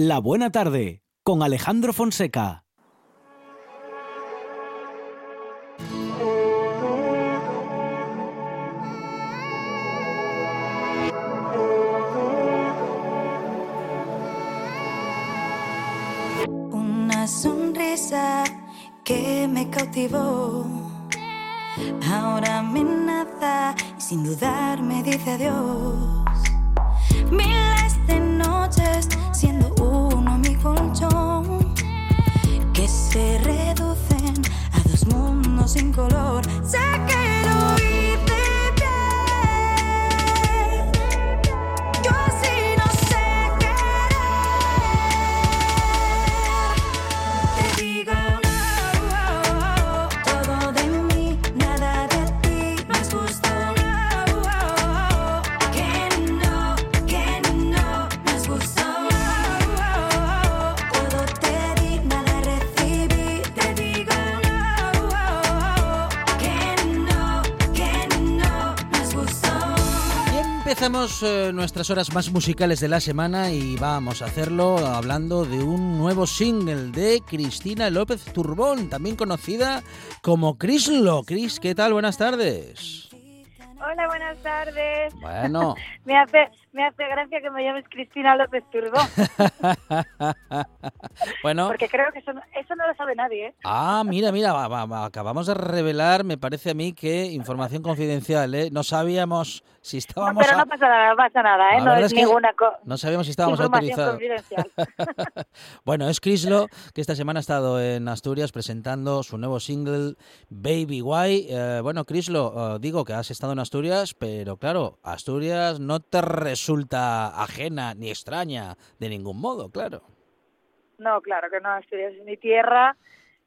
La Buena Tarde con Alejandro Fonseca. Una sonrisa que me cautivó. Ahora me nada sin dudar me dice adiós. Miles de noches que se reducen a dos mundos sin color. Sé que lo empezamos eh, nuestras horas más musicales de la semana y vamos a hacerlo hablando de un nuevo single de Cristina López Turbón, también conocida como Crislo. Cris, ¿qué tal? Buenas tardes. Hola, buenas tardes. Bueno, Me hace, me hace gracia que me llames Cristina López Turbón, bueno. porque creo que eso no, eso no lo sabe nadie. ¿eh? Ah, mira, mira, va- va- va, acabamos de revelar, me parece a mí que información confidencial, ¿eh? No sabíamos si No, estábamos... pero a- no pasa nada, no pasa nada, ¿eh? No es, es que ninguna co- No sabíamos si estábamos autorizados. Bueno, es Crislo, que esta semana ha estado en Asturias presentando su nuevo single Baby Why. Eh, bueno, Crislo, eh, digo que has estado en Asturias, pero claro, Asturias no te resulta ajena ni extraña de ningún modo, claro. No, claro que no, Asturias es mi tierra,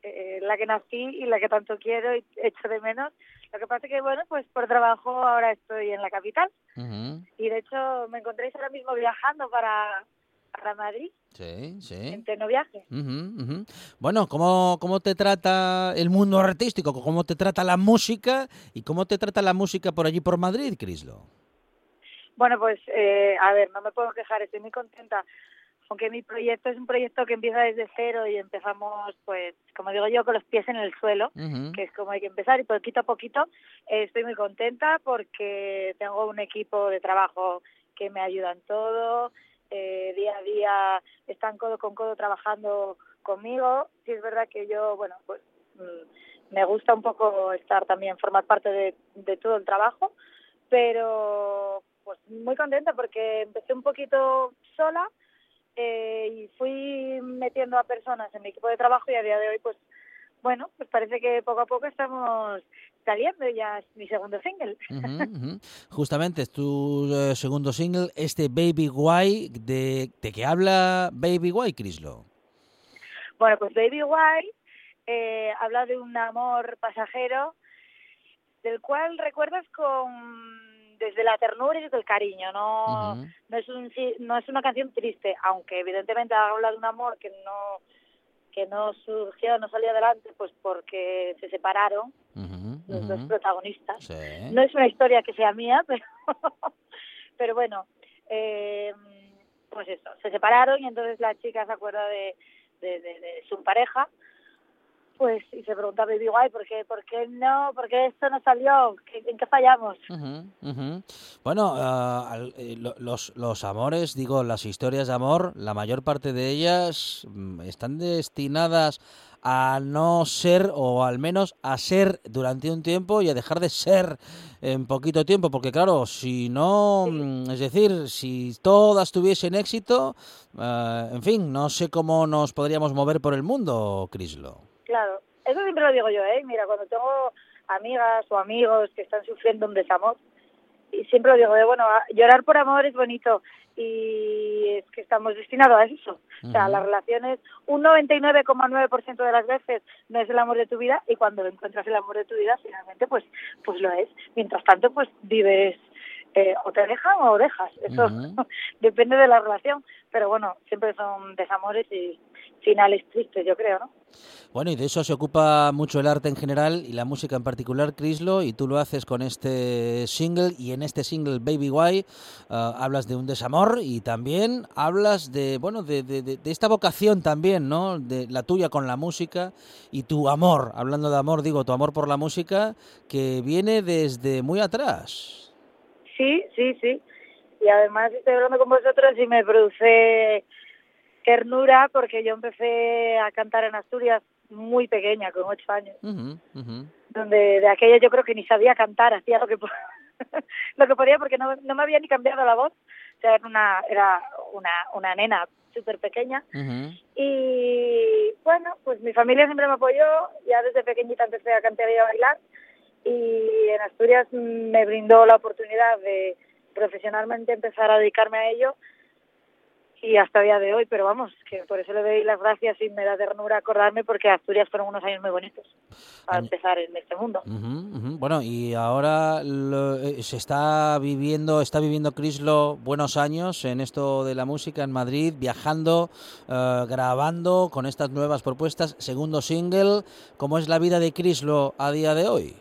eh, la que nací y la que tanto quiero y echo de menos. Lo que pasa es que, bueno, pues por trabajo ahora estoy en la capital y de hecho me encontréis ahora mismo viajando para, para Madrid Sí, sí. en pleno viaje. Bueno, ¿cómo, ¿cómo te trata el mundo artístico? ¿Cómo te trata la música? ¿Y cómo te trata la música por allí por Madrid, Crislo? Bueno, pues eh, a ver, no me puedo quejar, estoy muy contenta. Aunque mi proyecto es un proyecto que empieza desde cero y empezamos, pues, como digo yo, con los pies en el suelo, que es como hay que empezar y poquito a poquito eh, estoy muy contenta porque tengo un equipo de trabajo que me ayuda en todo, eh, día a día están codo con codo trabajando conmigo. Sí es verdad que yo, bueno, pues mm, me gusta un poco estar también, formar parte de, de todo el trabajo, pero pues muy contenta porque empecé un poquito sola eh, y fui metiendo a personas en mi equipo de trabajo y a día de hoy pues bueno, pues parece que poco a poco estamos saliendo ya es mi segundo single. Justamente es tu eh, segundo single, este Baby Why, de, ¿de qué habla Baby Why, Crislo? Bueno, pues Baby White eh, habla de un amor pasajero del cual recuerdas con desde la ternura y desde el cariño, no no es un no es una canción triste, aunque evidentemente habla de un amor que no que no surgió, no salió adelante, pues porque se separaron los dos protagonistas. Sí. No es una historia que sea mía, pero, pero bueno, eh, pues eso, se separaron y entonces la chica se acuerda de, de, de- de su pareja, pues y se pregunta a Baby Guay, ¿por qué, ¿por qué no? ¿Por qué esto no salió? ¿Qué- ¿En qué fallamos? Bueno, eh, lo- los, los amores, digo, las historias de amor, la mayor parte de ellas mm, están destinadas a no ser o al menos a ser durante un tiempo y a dejar de ser en poquito tiempo, porque claro, si no, mm, es decir, si todas tuviesen éxito, ah, en fin, no sé cómo nos podríamos mover por el mundo, Crislo. Claro, eso siempre lo digo yo, ¿eh? Mira, cuando tengo amigas o amigos que están sufriendo un desamor, y siempre lo digo, de, bueno, llorar por amor es bonito y es que estamos destinados a eso. O sea, las relaciones, un 99,9% de las veces no es el amor de tu vida y cuando encuentras el amor de tu vida, finalmente, pues, pues lo es. Mientras tanto, pues vives eh, o te dejan o dejas. Eso depende de la relación, pero bueno, siempre son desamores y finales tristes, yo creo, ¿no? Bueno, y de eso se ocupa mucho el arte en general y la música en particular, Crislo, y tú lo haces con este single, y en este single, Baby Why, eh, hablas de un desamor y también hablas de, bueno, de, de, de, esta vocación también, ¿no? De la tuya con la música y tu amor, hablando de amor, digo, tu amor por la música, que viene desde muy atrás. Sí, sí, sí. Y además estoy hablando con vosotros y me produce ternura porque yo empecé a cantar en Asturias muy pequeña, con ocho años. Donde de aquella yo creo que ni sabía cantar, hacía lo que lo que podía porque no, no me había ni cambiado la voz. O sea, era una, era una, una nena súper pequeña. Y bueno, pues mi familia siempre me apoyó. Ya desde pequeñita empecé a cantar y a bailar. Y en Asturias me brindó la oportunidad de profesionalmente empezar a dedicarme a ello y hasta el día de hoy, pero vamos, que por eso le doy las gracias y me da ternura acordarme porque Asturias fueron unos años muy bonitos para empezar en este mundo. Bueno, y ahora eh, se está viviendo, está viviendo Crislo buenos años en esto de la música en Madrid, viajando, eh, grabando con estas nuevas propuestas, segundo single. ¿Cómo es la vida de Crislo a día de hoy?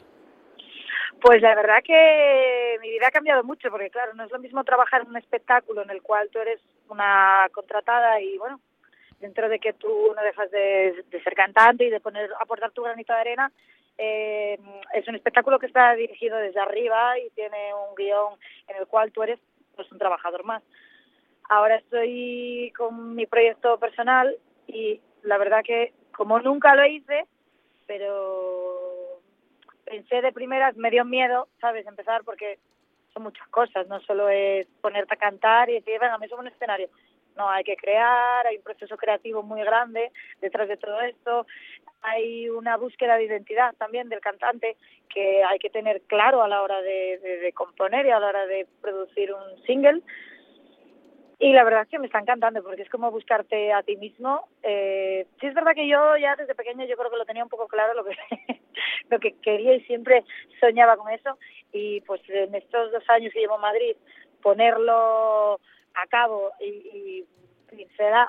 Pues la verdad que mi vida ha cambiado mucho, porque claro, no es lo mismo trabajar en un espectáculo en el cual tú eres una contratada y bueno, dentro de que tú no dejas de, ser cantante y de poner aportar tu granito de arena, eh, es un espectáculo que está dirigido desde arriba y tiene un guion en el cual tú eres pues un trabajador más. Ahora estoy con mi proyecto personal y la verdad que como nunca lo hice, pero pensé de primeras, me dio miedo, ¿sabes? Empezar porque son muchas cosas, no solo es ponerte a cantar y decir, venga, me subo un escenario. No, hay que crear, hay un proceso creativo muy grande detrás de todo esto, hay una búsqueda de identidad también del cantante que hay que tener claro a la hora de, de componer y a la hora de producir un single y la verdad es que me está encantando porque es como buscarte a ti mismo. Eh, sí es verdad que yo ya desde pequeño yo creo que lo tenía un poco claro lo que, lo que quería y siempre soñaba con eso. Y pues en estos dos años que llevo en Madrid, ponerlo a cabo y, y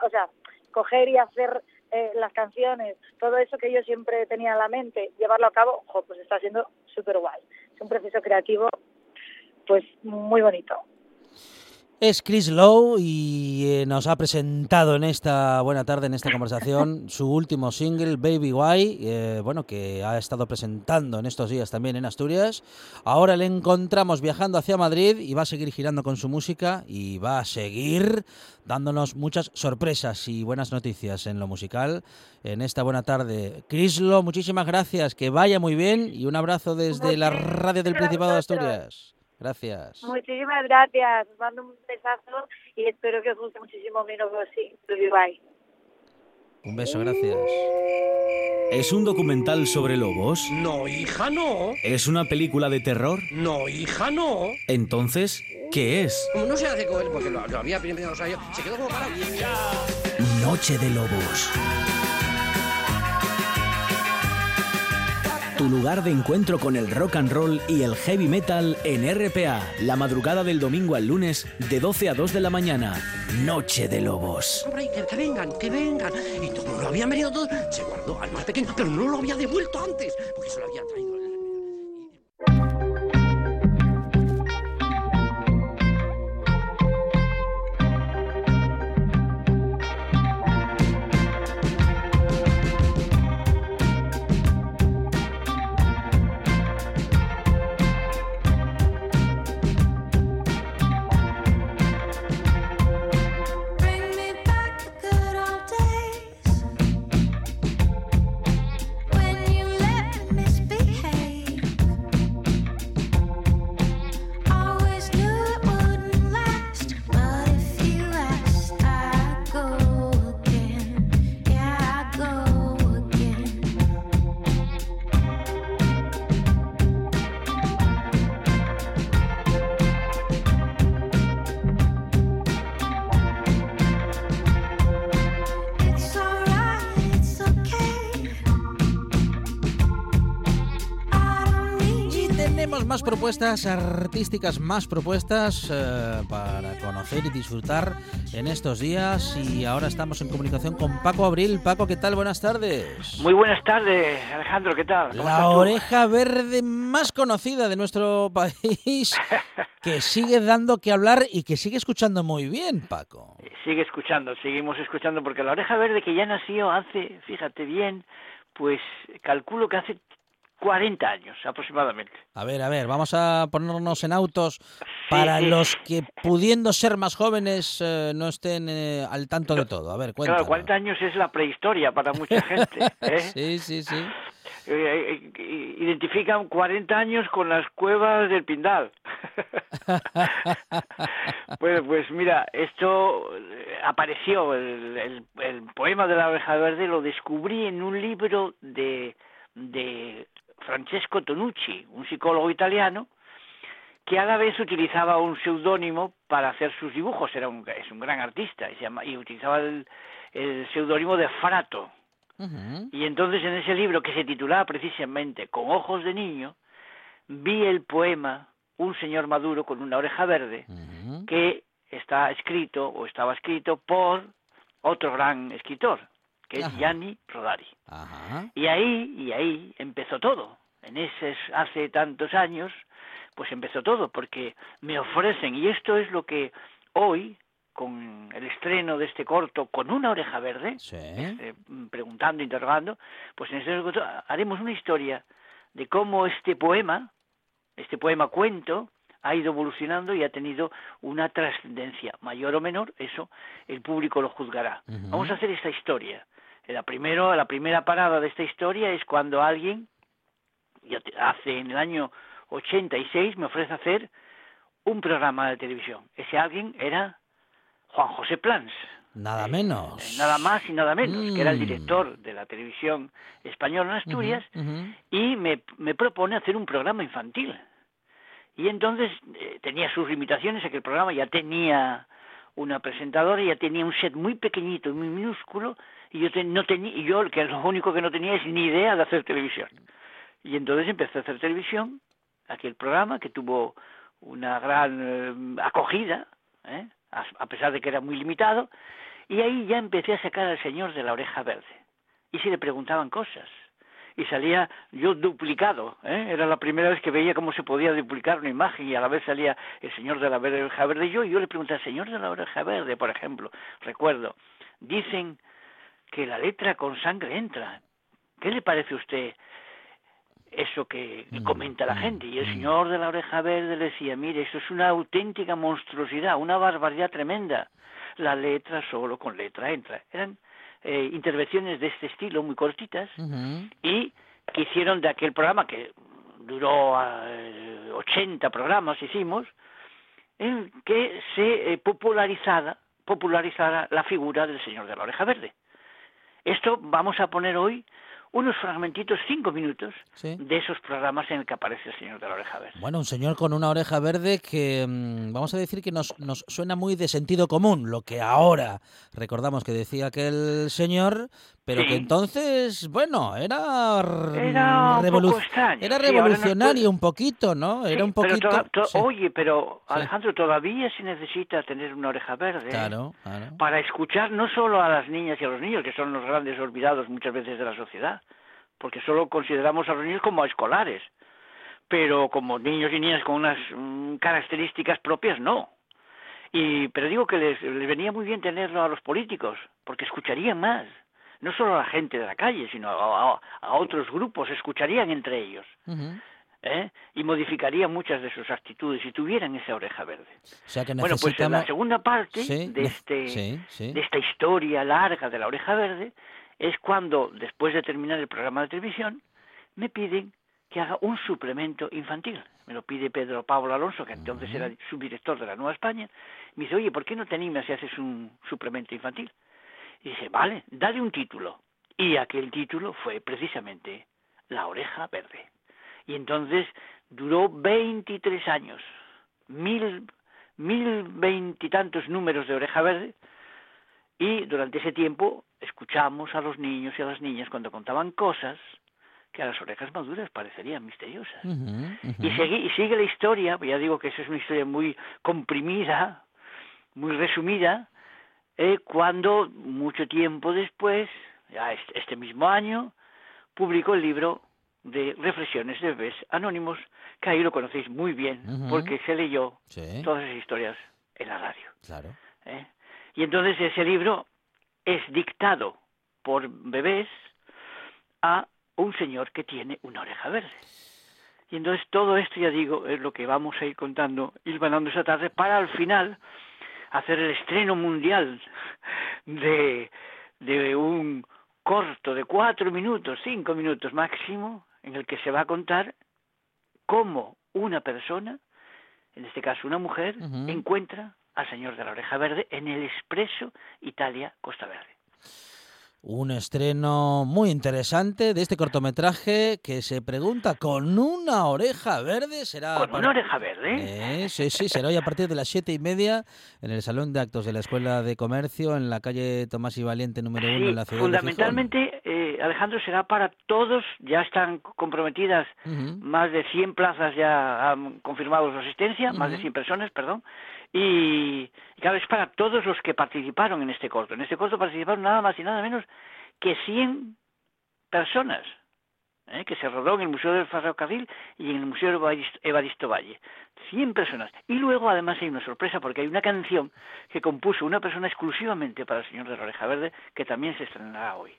o sea, coger y hacer eh, las canciones, todo eso que yo siempre tenía en la mente, llevarlo a cabo, pues está siendo súper guay. Es un proceso creativo pues muy bonito. Es Chris Lowe y eh, nos ha presentado en esta buena tarde, en esta conversación, su último single, Baby Why, eh, bueno, que ha estado presentando en estos días también en Asturias. Ahora le encontramos viajando hacia Madrid y va a seguir girando con su música y va a seguir dándonos muchas sorpresas y buenas noticias en lo musical en esta buena tarde. Chris Lowe, muchísimas gracias, que vaya muy bien y un abrazo desde la radio del Principado de Asturias. Gracias. Muchísimas gracias. Os mando un besazo y espero que os guste muchísimo mi nuevo Bye. Un beso, gracias. ¿Es un documental sobre lobos? No, hija, no. ¿Es una película de terror? No, hija, no. Entonces, ¿qué es? Como no se hace con él, porque lo, lo había primero, o sea, yo, se quedó como para... Noche de Lobos. Tu lugar de encuentro con el rock and roll y el heavy metal en RPA, la madrugada del domingo al lunes de 12 a 2 de la mañana. Noche de Lobos. Hombre, que, que vengan, que vengan. Y todo lo habían venido todos. Se guardó al más pequeño, pero no lo había devuelto antes, porque se lo habían traído. Propuestas artísticas, más propuestas eh, para conocer y disfrutar en estos días. Y ahora estamos en comunicación con Paco Abril. Paco, ¿qué tal? Buenas tardes. Muy buenas tardes, Alejandro, ¿qué tal? La oreja verde más conocida de nuestro país, que sigue dando que hablar y que sigue escuchando muy bien, Paco. Sigue escuchando, seguimos escuchando, porque la oreja verde que ya nació hace, fíjate bien, pues calculo que hace 40 años aproximadamente. A ver, a ver, vamos a ponernos en autos para los que pudiendo ser más jóvenes eh, no estén eh, al tanto de todo. A ver, cuéntanos. Claro, 40 años es la prehistoria para mucha gente. ¿eh? sí, sí, sí. identifican 40 años con las cuevas del Pindal. bueno, pues mira, esto apareció, el, el, poema de la oveja verde lo descubrí en un libro de, de Francesco Tonucci, un psicólogo italiano, que a la vez utilizaba un seudónimo para hacer sus dibujos, era un, es un gran artista, y, se llama, y utilizaba el, seudónimo de Frato. Y entonces en ese libro que se titulaba precisamente Con ojos de niño, vi el poema Un señor maduro con una oreja verde, que está escrito o estaba escrito por otro gran escritor, que es Gianni Rodari. Y ahí, y ahí empezó todo. En ese hace tantos años, pues empezó todo, porque me ofrecen, y esto es lo que hoy, con el estreno de este corto, con una oreja verde, este, preguntando, interrogando, pues en este corto haremos una historia de cómo este poema, este poema cuento, ha ido evolucionando y ha tenido una trascendencia, mayor o menor, eso el público lo juzgará. Vamos a hacer esta historia la, primero, la primera parada de esta historia es cuando alguien, hace en el año 86, me ofrece hacer un programa de televisión. Ese alguien era Juan José Plans. Nada menos. Eh, nada más y nada menos, que era el mm. director de la televisión española en Asturias, y me, me, propone hacer un programa infantil. Y entonces eh, tenía sus limitaciones, que el programa ya tenía una presentadora, ya tenía un set muy pequeñito y muy minúsculo, y yo no tenía yo que lo único que no tenía es ni idea de hacer televisión. Y entonces empecé a hacer televisión aquel programa que tuvo una gran eh, acogida ¿eh? a, pesar de que era muy limitado y ahí ya empecé a sacar al señor de la oreja verde. Y se le preguntaban cosas y salía yo duplicado. ¿eh? Era la primera vez que veía cómo se podía duplicar una imagen y a la vez salía el señor de la oreja verde y yo, y yo le pregunté al señor de la oreja verde, por ejemplo, recuerdo, dicen que la letra con sangre entra. ¿Qué le parece a usted eso que mm, comenta la mm, gente? Y el mm. señor de la oreja verde le decía, mire, eso es una auténtica monstruosidad, una barbaridad tremenda. La letra solo con letra entra. Eran eh, intervenciones de este estilo, muy cortitas, y que hicieron de aquel programa que duró 80 eh, programas hicimos, en que se eh, popularizara, popularizara la figura del señor de la oreja verde. Esto vamos a poner hoy unos fragmentitos, cinco minutos, de esos programas en el que aparece el señor de la oreja verde. Bueno, un señor con una oreja verde que mm, vamos a decir que nos, nos suena muy de sentido común, lo que ahora recordamos que decía aquel señor, pero que entonces, bueno, era, era, era revolucionario un poquito, ¿no? Era un poquito. Oye, pero Alejandro, todavía se necesita tener una oreja verde claro, para escuchar no solo a las niñas y a los niños, que son los grandes olvidados muchas veces de la sociedad, porque solo consideramos a los niños como escolares, pero como niños y niñas con unas mm, características propias, no. Y, pero digo que les, venía muy bien tenerlo a los políticos, porque escucharían más, no solo a la gente de la calle, sino a, otros grupos, escucharían entre ellos. ¿eh? y modificarían muchas de sus actitudes si tuvieran esa oreja verde. Bueno, pues en la segunda parte de, este, de esta historia larga de la oreja verde, es cuando, después de terminar el programa de televisión, me piden que haga un suplemento infantil. Me lo pide Pedro Pablo Alonso, que entonces era subdirector de la Nueva España. Me dice, oye, ¿por qué no te animas si haces un suplemento infantil? Y dice, vale, dale un título. Y aquel título fue precisamente La oreja verde. Y entonces duró 23 años, mil, mil veintitantos números de oreja verde, y durante ese tiempo escuchamos a los niños y a las niñas cuando contaban cosas que a las orejas maduras parecerían misteriosas. Y, y sigue la historia, ya digo que esa es una historia muy comprimida, muy resumida, eh, cuando mucho tiempo después, ya este mismo año, publicó el libro de reflexiones de bebés anónimos, que ahí lo conocéis muy bien, porque se leyó todas esas historias en la radio. Claro. ¿Eh? Y entonces ese libro es dictado por bebés a un señor que tiene una oreja verde. Y entonces todo esto, ya digo, es lo que vamos a ir contando, ir ganando esa tarde, para al final hacer el estreno mundial de, de un corto de cuatro minutos, cinco minutos máximo, en el que se va a contar cómo una persona, en este caso una mujer, encuentra al señor de la oreja verde en el expreso Italia-Costa Verde. Un estreno muy interesante de este cortometraje que se pregunta con una oreja verde será. Con una oreja verde. Eh, sí, sí, será hoy a partir de las siete y media en el salón de actos de la Escuela de Comercio en la calle Tomás y Valiente número uno en la ciudad fundamentalmente, de. Eh, Alejandro será para todos. Ya están comprometidas más de 100 plazas ya han confirmado su asistencia, más de 100 personas, perdón. Y, claro, es para todos los que participaron en este corto. En este corto participaron nada más y nada menos que 100 personas, ¿eh? que se rodó en el Museo del Ferrocarril y en el Museo Evaristo Valle. 100 personas. Y luego, además, hay una sorpresa porque hay una canción que compuso una persona exclusivamente para el señor de la Oreja Verde que también se estrenará hoy.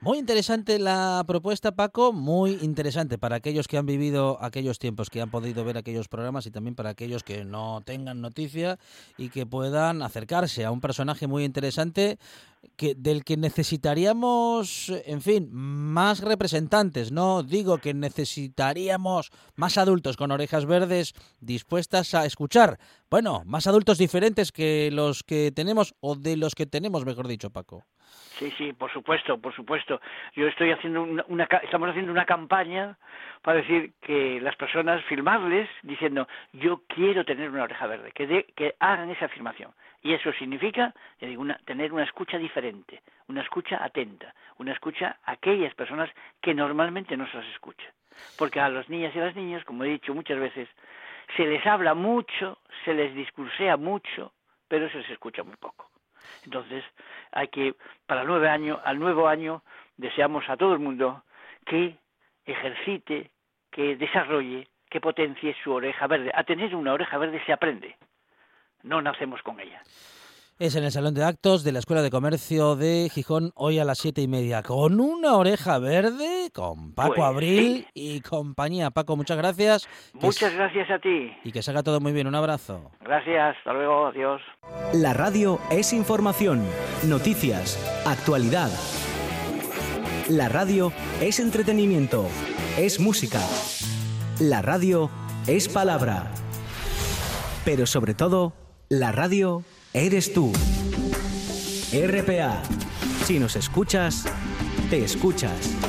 Muy interesante la propuesta, Paco, muy interesante para aquellos que han vivido aquellos tiempos, que han podido ver aquellos programas y también para aquellos que no tengan noticia y que puedan acercarse a un personaje muy interesante que, del que necesitaríamos, en fin, más representantes. No digo que necesitaríamos más adultos con orejas verdes dispuestas a escuchar. Bueno, más adultos diferentes que los que tenemos o de los que tenemos, mejor dicho, Paco. Sí, sí, por supuesto, por supuesto. Yo estoy haciendo una, estamos haciendo una campaña para decir que las personas filmarles diciendo yo quiero tener una oreja verde, que, que hagan esa afirmación. Y eso significa, digo, tener una escucha diferente, una escucha atenta, una escucha a aquellas personas que normalmente no se las escucha. Porque a las niñas y a las niñas, como he dicho muchas veces, se les habla mucho, se les discursea mucho, pero se les escucha muy poco. Entonces, hay que, para el nuevo año, al nuevo año, deseamos a todo el mundo que ejercite, que desarrolle, que potencie su oreja verde. A tener una oreja verde se aprende, no nacemos con ella. Es en el Salón de Actos de la Escuela de Comercio de Gijón, hoy a las siete y media, con una oreja verde, con Paco pues Abril y compañía. Paco, muchas gracias. Muchas gracias a ti. Y que salga todo muy bien. Un abrazo. Gracias, hasta luego, adiós. La radio es información, noticias, actualidad. La radio es entretenimiento, es música. La radio es palabra. Pero sobre todo, la radio eres tú. RPA. Si nos escuchas, te escuchas.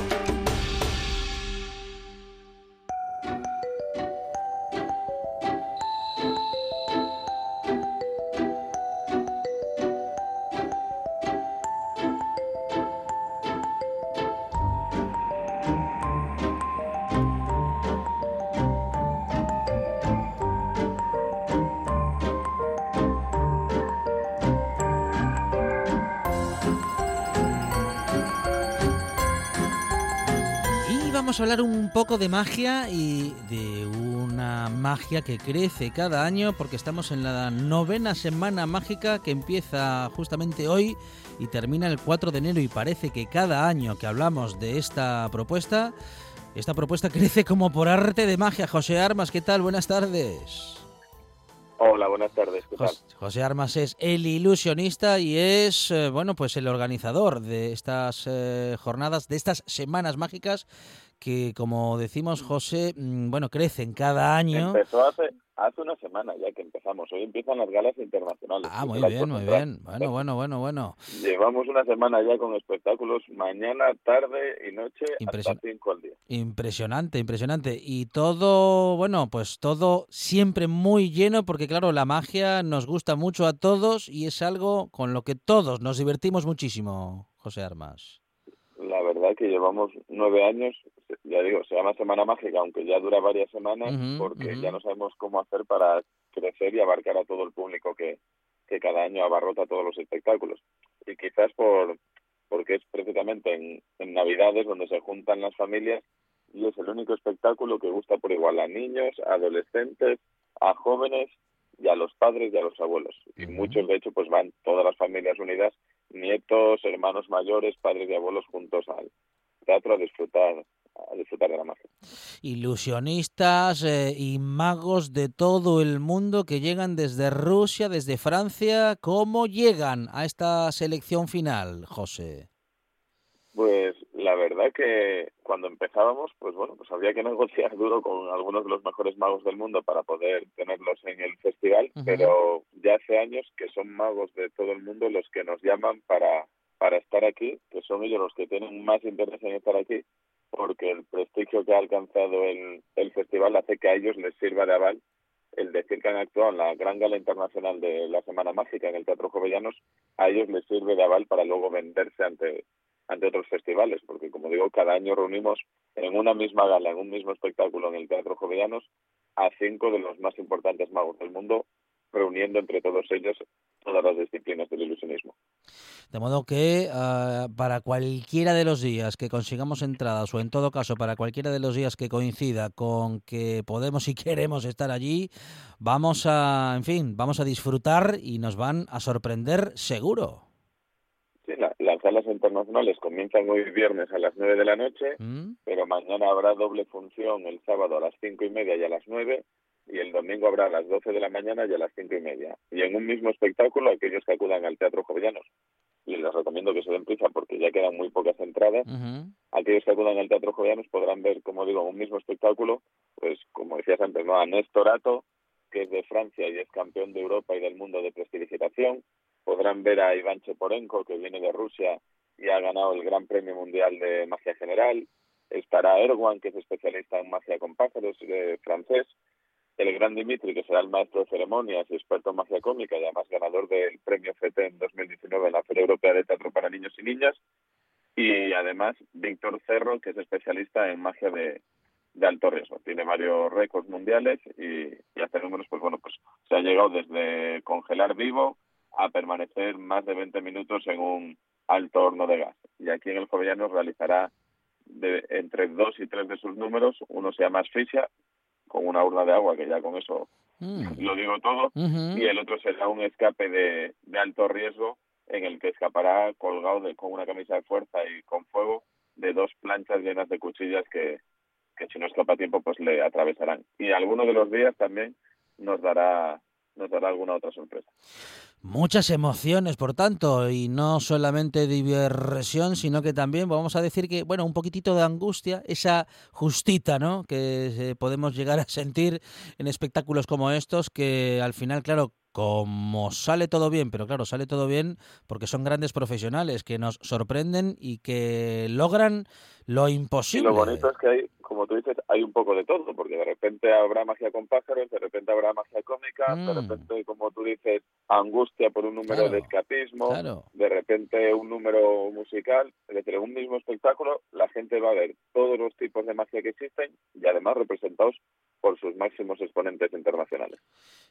Poco de magia y de una magia que crece cada año porque estamos en la novena semana mágica que empieza justamente hoy y termina el 4 de enero y parece que cada año que hablamos de esta propuesta, esta propuesta crece como por arte de magia. José Armas, ¿qué tal? Buenas tardes. Hola, buenas tardes. ¿qué tal? José Armas es el ilusionista y es, eh, bueno, pues el organizador de estas eh, jornadas, de estas semanas mágicas que, como decimos, José, mm, bueno, crecen cada año. Empezó hace, hace una semana ya que empezamos. Hoy empiezan las galas internacionales. Ah, muy bien, muy bien. Bueno, bueno, bueno, bueno. Llevamos una semana ya con espectáculos mañana, tarde y noche hasta cinco al día. Impresionante, impresionante. Y todo, bueno, pues todo siempre muy lleno porque, claro, la magia nos gusta mucho a todos y es algo con lo que todos nos divertimos muchísimo, José Armas verdad que llevamos nueve años, ya digo, se llama Semana Mágica, aunque ya dura varias semanas, porque ya no sabemos cómo hacer para crecer y abarcar a todo el público que, que cada año abarrota todos los espectáculos. Y quizás por porque es precisamente en, en Navidades donde se juntan las familias y es el único espectáculo que gusta por igual a niños, a adolescentes, a jóvenes y a los padres y a los abuelos. Y muchos, de hecho, pues van todas las familias unidas, nietos, hermanos mayores, padres y abuelos juntos al teatro a disfrutar a disfrutar de la magia. Ilusionistas eh, y magos de todo el mundo que llegan desde Rusia, desde Francia. ¿Cómo llegan a esta selección final, José? Pues la verdad que cuando empezábamos, pues bueno, pues había que negociar duro con algunos de los mejores magos del mundo para poder tenerlos en el festival, pero ya hace años que son magos de todo el mundo los que nos llaman para, para estar aquí, que son ellos los que tienen más interés en estar aquí, porque el prestigio que ha alcanzado el, el festival hace que a ellos les sirva de aval el decir que han actuado en la gran gala internacional de la Semana Mágica en el Teatro Jovellanos, a ellos les sirve de aval para luego venderse ante ante otros festivales, porque como digo, cada año reunimos en una misma gala, en un mismo espectáculo en el Teatro Jovellanos, a cinco de los más importantes magos del mundo, reuniendo entre todos ellos todas las disciplinas del ilusionismo. De modo que ah, para cualquiera de los días que consigamos entradas, o en todo caso para cualquiera de los días que coincida con que podemos y queremos estar allí, vamos a, en fin, vamos a disfrutar y nos van a sorprender seguro. Sí, las salas internacionales comienzan hoy viernes a las 9 de la noche, mm. pero mañana habrá doble función el sábado a las cinco y media y a las 9 y el domingo habrá a las 12 de la mañana y a las cinco y media. Y en un mismo espectáculo, aquellos que acudan al Teatro Jovellanos, y les recomiendo que se den prisa porque ya quedan muy pocas entradas, aquellos que acudan al Teatro Jovellanos podrán ver, como digo, en un mismo espectáculo, pues como decías antes, ¿no? a Nestorato, que es de Francia y es campeón de Europa y del mundo de prestidigitación, podrán ver a Iván Cheporenko, que viene de Rusia y ha ganado el Gran Premio Mundial de Magia General. Estará Erwan, que es especialista en magia con pájaros, de francés. El gran Dimitri, que será el maestro de ceremonias y experto en magia cómica y además ganador del premio FT en 2019 en la Feria Europea de Teatro para Niños y Niñas. Y además Víctor Cerro, que es especialista en magia de, alto riesgo. Tiene varios récords mundiales y, hace números, pues bueno, pues se ha llegado desde congelar vivo a permanecer más de 20 minutos en un alto horno de gas. Y aquí en el Jovellano realizará entre dos y tres de sus números. Uno se llama asfixia, con una urna de agua, que ya con eso mm. lo digo todo. Y el otro será un escape de, de, alto riesgo, en el que escapará colgado de, con una camisa de fuerza y con fuego de dos planchas llenas de cuchillas que, que si no escapa a tiempo, pues le atravesarán. Y alguno de los días también nos dará nos dará alguna otra sorpresa. Muchas emociones, por tanto, y no solamente diversión, sino que también vamos a decir que, bueno, un poquitito de angustia, esa justita, ¿no? Que podemos llegar a sentir en espectáculos como estos, que al final, claro, como sale todo bien, pero claro, sale todo bien porque son grandes profesionales que nos sorprenden y que logran lo imposible. lo bonito es que hay, como tú dices, hay un poco de todo, porque de repente habrá magia con pájaros, de repente habrá magia cómica, de mm. repente, como tú dices, angustia por un número de escapismo, de repente un número musical, es decir, en un mismo espectáculo la gente va a ver todos los tipos de magia que existen y además representados por sus máximos exponentes internacionales.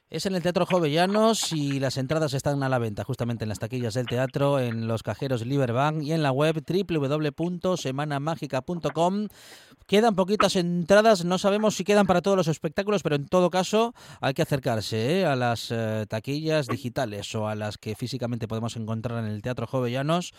Es en el Teatro Jovellanos y las entradas están a la venta justamente en las taquillas del teatro, en los cajeros Liberbank y en la web www.semanamagica.com. Quedan poquitas entradas, no sabemos si quedan para todos los espectáculos, pero en todo caso hay que acercarse ¿eh? a las eh, taquillas digitales o a las que físicamente podemos encontrar en el Teatro Jovellanos.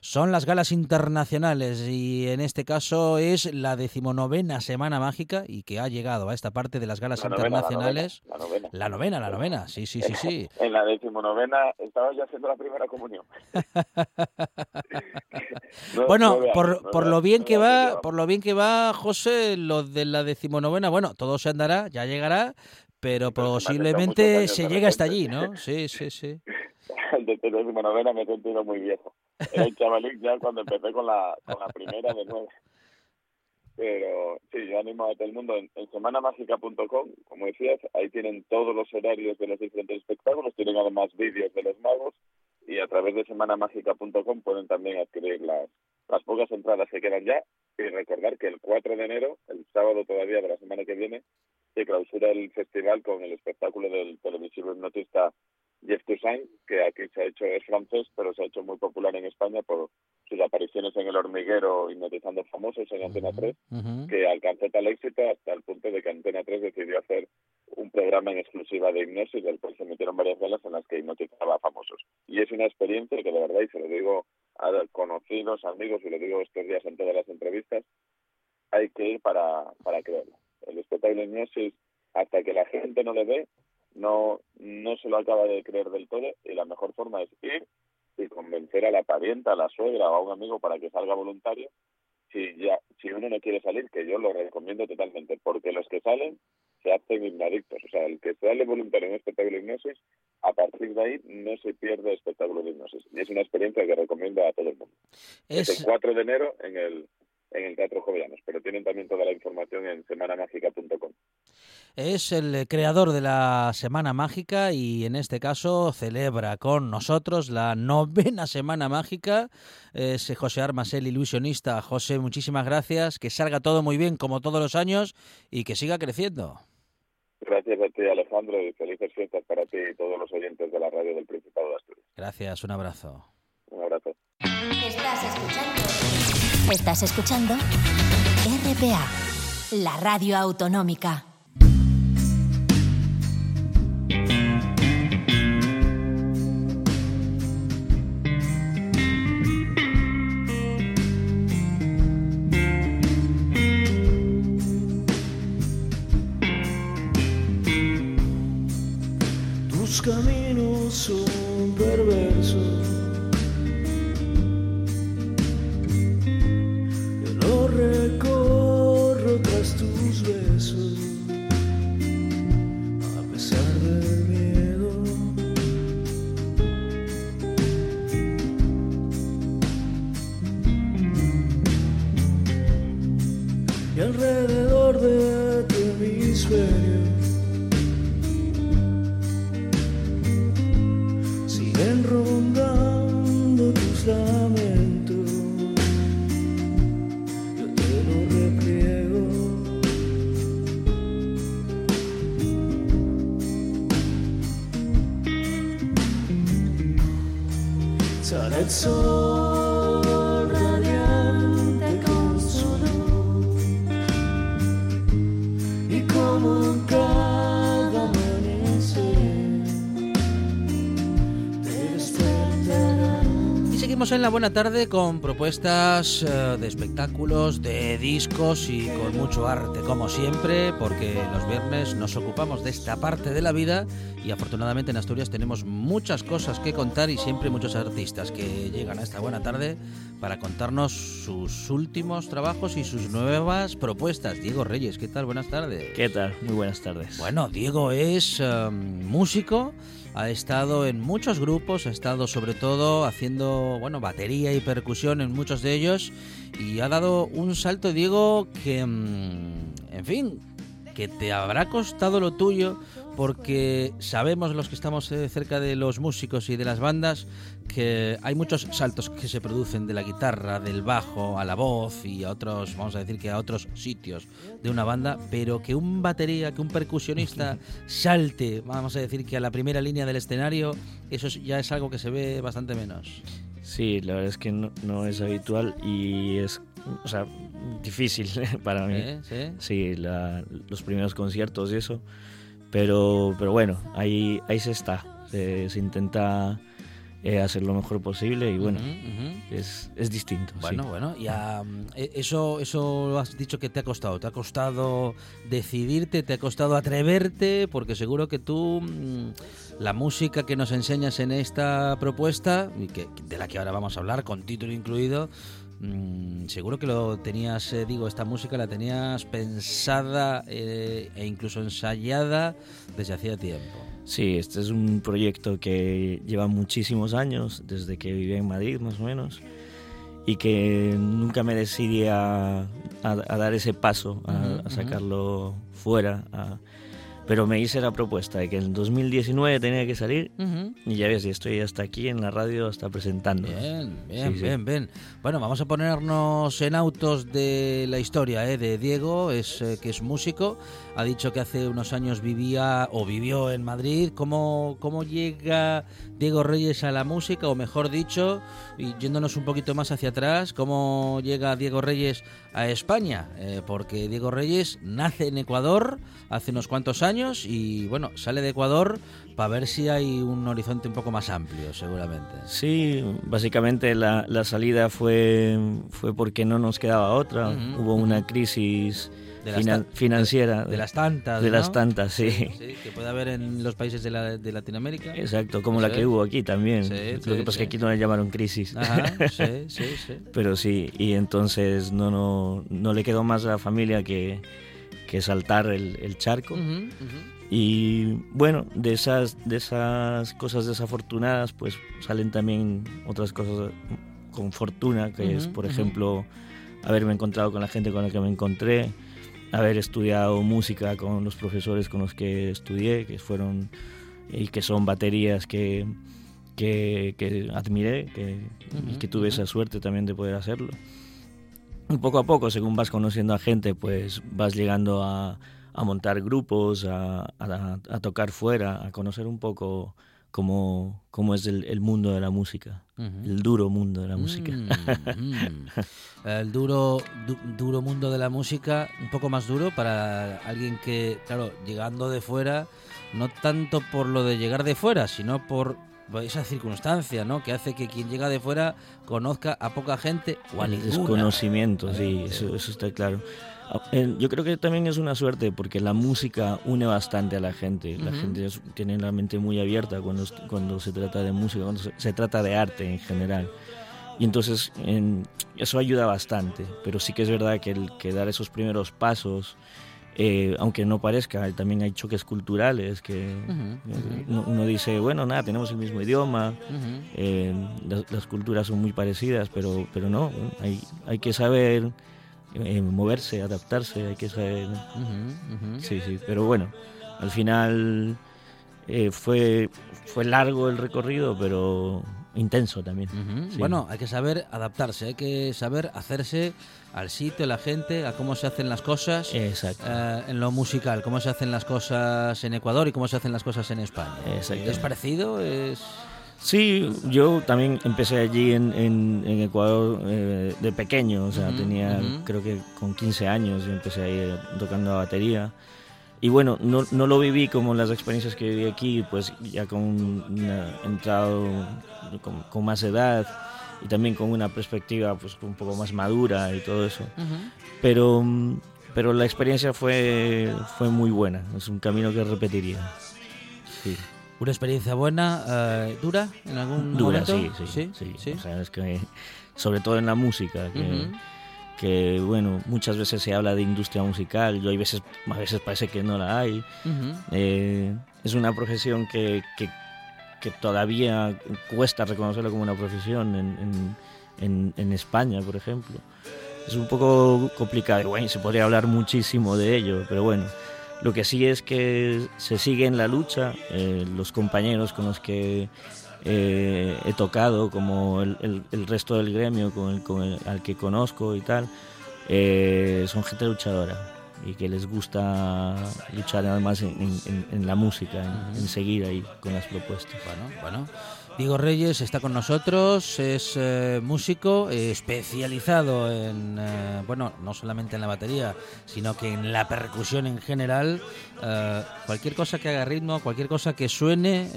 Son las galas internacionales y en este caso es la decimonovena Semana Mágica y que ha llegado a esta parte de las galas internacionales. la, novena, la, novena. la novena, sí, sí, sí, sí. en la decimonovena estaba ya haciendo la primera comunión. bueno, por, por lo bien que va, por lo bien que va, José, lo de la decimonovena, bueno, todo se andará, ya llegará, pero posiblemente se llegue hasta allí, ¿no? Sí, sí, sí. El de decimonovena me he sentido muy viejo. Era el chavalín ya cuando empecé con la, con la primera de nuevo. Pero sí, yo animo a todo el mundo en, semanamágica.com, como decías, ahí tienen todos los horarios de los diferentes espectáculos, tienen además vídeos de los magos y a través de semanamágica.com pueden también adquirir las, las pocas entradas que quedan ya. Y recordar que el 4 de enero, el sábado todavía de la semana que viene, se clausura el festival con el espectáculo del televisivo hipnotista Jeff Toussaint, que aquí se ha hecho, es francés, pero se ha hecho muy popular en España por sus apariciones en El Hormiguero hipnotizando famosos en Antena 3, que alcanzó tal éxito hasta el punto de que Antena 3 decidió hacer un programa en exclusiva de hipnosis, del cual se metieron varias velas en las que hipnotizaba a famosos. Y es una experiencia que de verdad, y se lo digo a conocidos, amigos, y lo digo estos días en todas las entrevistas, hay que ir para, para creerlo. El espectáculo de hipnosis, hasta que la gente no le ve, no, no se lo acaba de creer del todo y la mejor forma es ir y convencer a la parienta, a la suegra o a un amigo para que salga voluntario. Si ya, si uno no quiere salir, que yo lo recomiendo totalmente, porque los que salen se hacen hipnadictos. O sea, el que sale voluntario en un espectáculo de hipnosis, a partir de ahí no se pierde espectáculo de hipnosis. Y es una experiencia que recomiendo a todo el mundo. Es, el 4 de enero en el en el Teatro Jovellanos, pero tienen también toda la información en semanamágica.com. Es el creador de la Semana Mágica y en este caso celebra con nosotros la novena Semana Mágica. Es José Armas, el ilusionista. José, muchísimas gracias. Que salga todo muy bien como todos los años y que siga creciendo. Gracias a ti, Alejandro, y felices fiestas para ti y todos los oyentes de la radio del Principado de Asturias. Gracias, un abrazo. Un abrazo. Estás escuchando. Estás escuchando RPA, la radio autonómica. La buena tarde con propuestas eh, de espectáculos, de discos y con mucho arte, como siempre, porque los viernes nos ocupamos de esta parte de la vida y afortunadamente en Asturias tenemos muchas cosas que contar y siempre muchos artistas que llegan a esta buena tarde para contarnos sus últimos trabajos y sus nuevas propuestas. Diego Reyes, ¿qué tal? Buenas tardes. ¿Qué tal? Muy buenas tardes. Bueno, Diego es eh, músico, ha estado en muchos grupos, ha estado sobre todo haciendo, bueno, batería y percusión en muchos de ellos y ha dado un salto, Diego, que, mm, en fin, que te habrá costado lo tuyo porque sabemos los que estamos eh, cerca de los músicos y de las bandas que hay muchos saltos que se producen de la guitarra, del bajo a la voz y a otros, vamos a decir que a otros sitios de una banda, pero que un batería, que un percusionista salte, vamos a decir que a la primera línea del escenario, eso es- ya es algo que se ve bastante menos. Sí, la verdad es que no, no es habitual y es, o sea, difícil para mí. ¿Eh? ¿Sí? Sí, la- los primeros conciertos y eso. Pero, pero bueno, ahí, ahí se está. Se, se intenta eh, hacer lo mejor posible y bueno, es, es distinto. sí. Bueno, bueno, mm, e- eso, eso lo has dicho que te ha costado. Te ha costado decidirte, te ha costado atreverte, porque seguro que tú mm, la música que nos enseñas en esta propuesta, y que, de la que ahora vamos a hablar, con título incluido, mm, seguro que lo tenías, eh, digo, esta música la tenías pensada eh, e incluso ensayada desde hacía tiempo. Sí, este es un proyecto que lleva muchísimos años, desde que vivía en Madrid más o menos, y que nunca me decidí a, a- a dar ese paso, a, sacarlo fuera, a- pero me hice la propuesta de que en 2019 tenía que salir y ya ves, y estoy hasta aquí en la radio hasta presentando. Bien, bien, bien, bien. Bueno, vamos a ponernos en autos de la historia ¿eh? de Diego, es eh, que es músico, ha dicho que hace unos años vivía o vivió en Madrid. ¿Cómo, cómo llega Diego Reyes a la música? O mejor dicho, y yéndonos un poquito más hacia atrás, ¿cómo llega Diego Reyes a España? Eh, porque Diego Reyes nace en Ecuador hace unos cuantos años y bueno, sale de Ecuador para ver si hay un horizonte un poco más amplio, seguramente. Sí, básicamente la, la salida fue, fue porque no nos quedaba otra. Hubo una crisis financiera. De, las tantas. De las tantas, sí. Que puede haber en los países de, la, de Latinoamérica. Exacto, como la que hubo aquí también. Lo que pasa es que aquí no la llamaron crisis. sí, sí, sí. Pero sí, y entonces no, no, no le quedó más a la familia que, que saltar el, el charco. Y bueno, de esas, de esas cosas desafortunadas, pues salen también otras cosas con fortuna, que es, por ejemplo, haberme encontrado con la gente con la que me encontré, haber estudiado música con los profesores con los que estudié, que fueron y que son baterías que, que, admiré que, y que tuve esa suerte también de poder hacerlo. Y poco a poco, según vas conociendo a gente, pues vas llegando a, a montar grupos, a, a, tocar fuera, a conocer un poco cómo, cómo es el, el, mundo de la música, el duro mundo de la música. Mm, mm. el duro, duro mundo de la música, un poco más duro para alguien que, claro, llegando de fuera, no tanto por lo de llegar de fuera, sino por esa circunstancia, ¿no? Que hace que quien llega de fuera conozca a poca gente o a ninguna. Desconocimiento, sí, eso, eso está claro. Yo creo que también es una suerte porque la música une bastante a la gente. La gente tiene la mente muy abierta cuando, cuando se trata de música, cuando se, trata de arte en general. Y entonces eso ayuda bastante. Pero sí que es verdad que, el, que dar esos primeros pasos, eh, aunque no parezca, también hay choques culturales que uno, dice, bueno, nada, tenemos el mismo idioma, eh, las, las, culturas son muy parecidas, pero, pero no, hay, hay que saber eh, moverse, adaptarse, hay que saber. Sí, sí, pero bueno, al final eh, fue, fue largo el recorrido, pero intenso también. Bueno, hay que saber adaptarse, hay que saber hacerse al sitio, a la gente, a cómo se hacen las cosas Exacto. Eh, en lo musical, cómo se hacen las cosas en Ecuador y cómo se hacen las cosas en España. ¿Es parecido? ¿Es...? Sí, yo también empecé allí en, en, Ecuador eh, de pequeño, o sea, tenía creo que con 15 años y empecé ahí tocando la batería. Y bueno, no, no, lo viví como las experiencias que viví aquí, pues ya con una, entrado con, más edad y también con una perspectiva pues un poco más madura y todo eso. Pero pero la experiencia fue fue muy buena, es un camino que repetiría. Sí. Una experiencia buena, eh, dura en algún dura, momento. Sí, sí, sí, O sea, es que sobre todo en la música, que, bueno, muchas veces se habla de industria musical, yo hay veces, a veces parece que no la hay. Eh, es una profesión que, que, todavía cuesta reconocerla como una profesión en, en, en, España, por ejemplo. Es un poco complicado, bueno, se podría hablar muchísimo de ello, pero bueno. Lo que sí es que se sigue en la lucha, eh, los compañeros con los que eh, he tocado, como el, el, resto del gremio con el, con el, al que conozco y tal, eh, son gente luchadora y que les gusta luchar además en, en, en la música, en, seguir ahí con las propuestas. Bueno, bueno. Diego Reyes está con nosotros, es eh, músico especializado en, eh, bueno, no solamente en la batería, sino que en la percusión en general. Eh, cualquier cosa que haga ritmo, cualquier cosa que suene,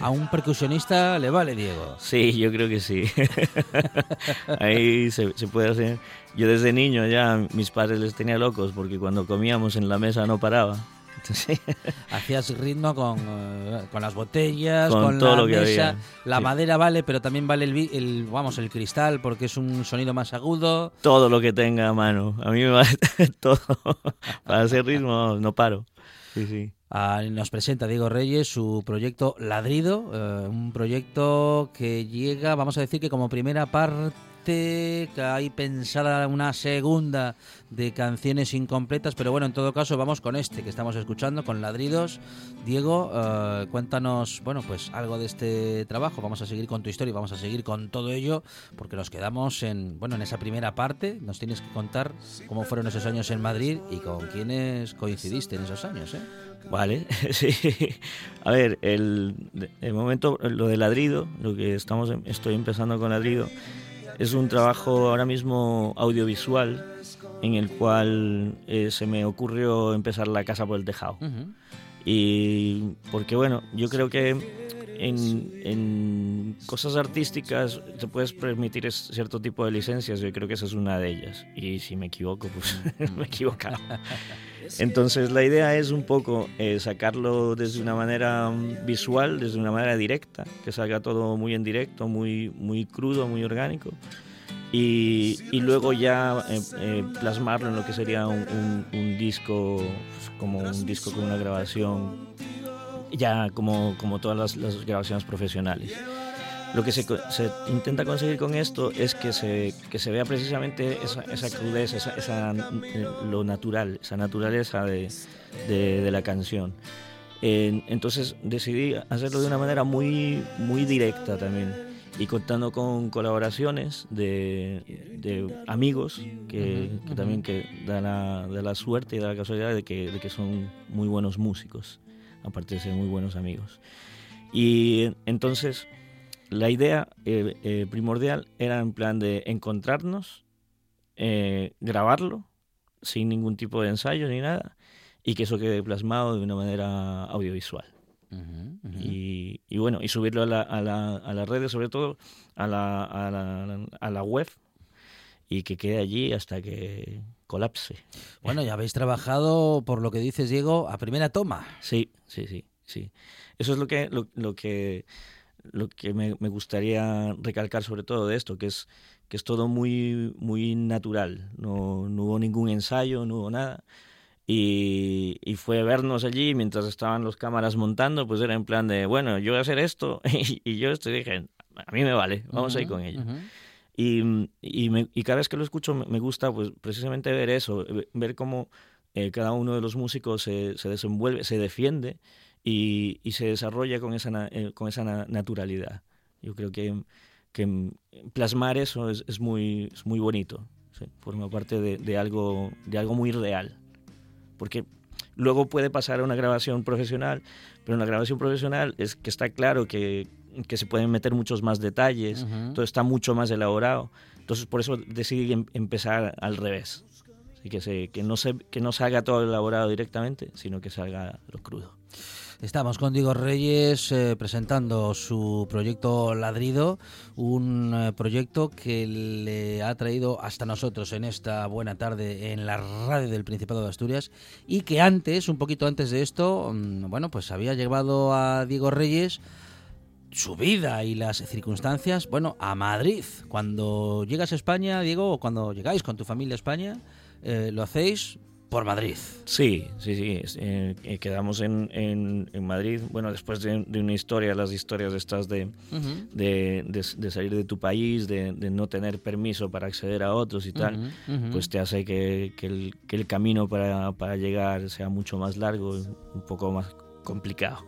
a un percusionista le vale, Diego. Sí, yo creo que sí. Ahí se, se puede hacer. Yo desde niño ya mis padres les tenía locos porque cuando comíamos en la mesa no paraba. Hacías ritmo con, eh, con, las botellas, con, todo la lo que mesa. La madera vale, pero también vale el, el, vamos, el cristal porque es un sonido más agudo. Todo lo que tenga a mano. A mí me vale todo. Para hacer ritmo no paro. Sí, sí. Ah, nos presenta Diego Reyes su proyecto Ladrido, eh, un proyecto que llega, vamos a decir que como primera parte parte, que hay pensada una segunda de canciones incompletas, pero bueno, en todo caso vamos con este que estamos escuchando, con Ladridos. Diego, eh, cuéntanos, bueno, pues algo de este trabajo. Vamos a seguir con tu historia vamos a seguir con todo ello, porque nos quedamos en, bueno, en esa primera parte. Nos tienes que contar cómo fueron esos años en Madrid y con quiénes coincidiste en esos años, ¿eh? Vale, sí. A ver, el, el momento, lo de ladrido, lo que estamos, estoy empezando con ladrido, es un trabajo ahora mismo audiovisual en el cual eh, se me ocurrió empezar la casa por el tejado. Y porque bueno, yo creo que en, en, cosas artísticas te puedes permitir cierto tipo de licencias, yo creo que esa es una de ellas. Y si me equivoco, pues me he equivocado. Entonces la idea es un poco eh, sacarlo desde una manera mm, visual, desde una manera directa, que salga todo muy en directo, muy, muy crudo, muy orgánico y, y luego ya eh, eh, plasmarlo en lo que sería un, un, disco, pues, como un disco con una grabación, ya como, como todas las, las grabaciones profesionales. Lo que se, se, intenta conseguir con esto es que se, que se vea precisamente esa, esa crudeza, esa, esa, eh, lo natural, esa naturaleza de, de, de la canción. entonces decidí hacerlo de una manera muy, muy directa también y contando con colaboraciones de, de amigos que, que, también que da la, da la, suerte y da la casualidad de que, de que son muy buenos músicos, aparte de ser muy buenos amigos. Y entonces la idea eh, eh, primordial era en plan de encontrarnos, eh, grabarlo sin ningún tipo de ensayo ni nada y que eso quede plasmado de una manera audiovisual. Y, y, bueno, y subirlo a, la, a, la, a, las redes, sobre todo a la, a la, a la web, y que quede allí hasta que colapse. Bueno, ya habéis trabajado, por lo que dices, Diego, a primera toma. Sí, sí, sí, sí. Eso es lo que, lo, lo que, lo que me, me, gustaría recalcar sobre todo de esto, que es que es todo muy, muy natural. No, no hubo ningún ensayo, no hubo nada. Y, y, fue vernos allí mientras estaban los cámaras montando, pues era en plan de, bueno, yo voy a hacer esto y, y yo esto y dije, a mí me vale, vamos uh -huh, a ir con ello. Uh -huh. Y, y, me, y, cada vez que lo escucho me, me, gusta pues precisamente ver eso, ver cómo eh, cada uno de los músicos se, se desenvuelve, se defiende y, y, se desarrolla con esa, eh, con esa naturalidad. Yo creo que, que plasmar eso es, es, muy, es muy bonito, ¿sí? forma parte de, de, algo, de algo muy real porque luego puede pasar a una grabación profesional, pero en la grabación profesional es que está claro que, que se pueden meter muchos más detalles, uh -huh. todo está mucho más elaborado. Entonces por eso decidí em empezar al revés. Así que, se, que, no se, que no salga todo elaborado directamente, sino que salga lo crudo. Estamos con Diego Reyes eh, presentando su proyecto Ladrido, un eh, proyecto que le ha traído hasta nosotros en esta buena tarde en la radio del Principado de Asturias y que antes, un poquito antes de esto, mmm, bueno, pues había llevado a Diego Reyes su vida y las circunstancias, bueno, a Madrid. Cuando llegas a España, Diego, o cuando llegáis con tu familia a España, eh, lo hacéis por Madrid. Sí, sí, sí. Eh, quedamos en, en, en, Madrid. Bueno, después de, de, una historia, las historias estas de, uh -huh. de, de, de, salir de tu país, de, no tener permiso para acceder a otros y tal, uh -huh, uh -huh. pues te hace que, que, el, que el camino para, para, llegar sea mucho más largo, un poco más complicado.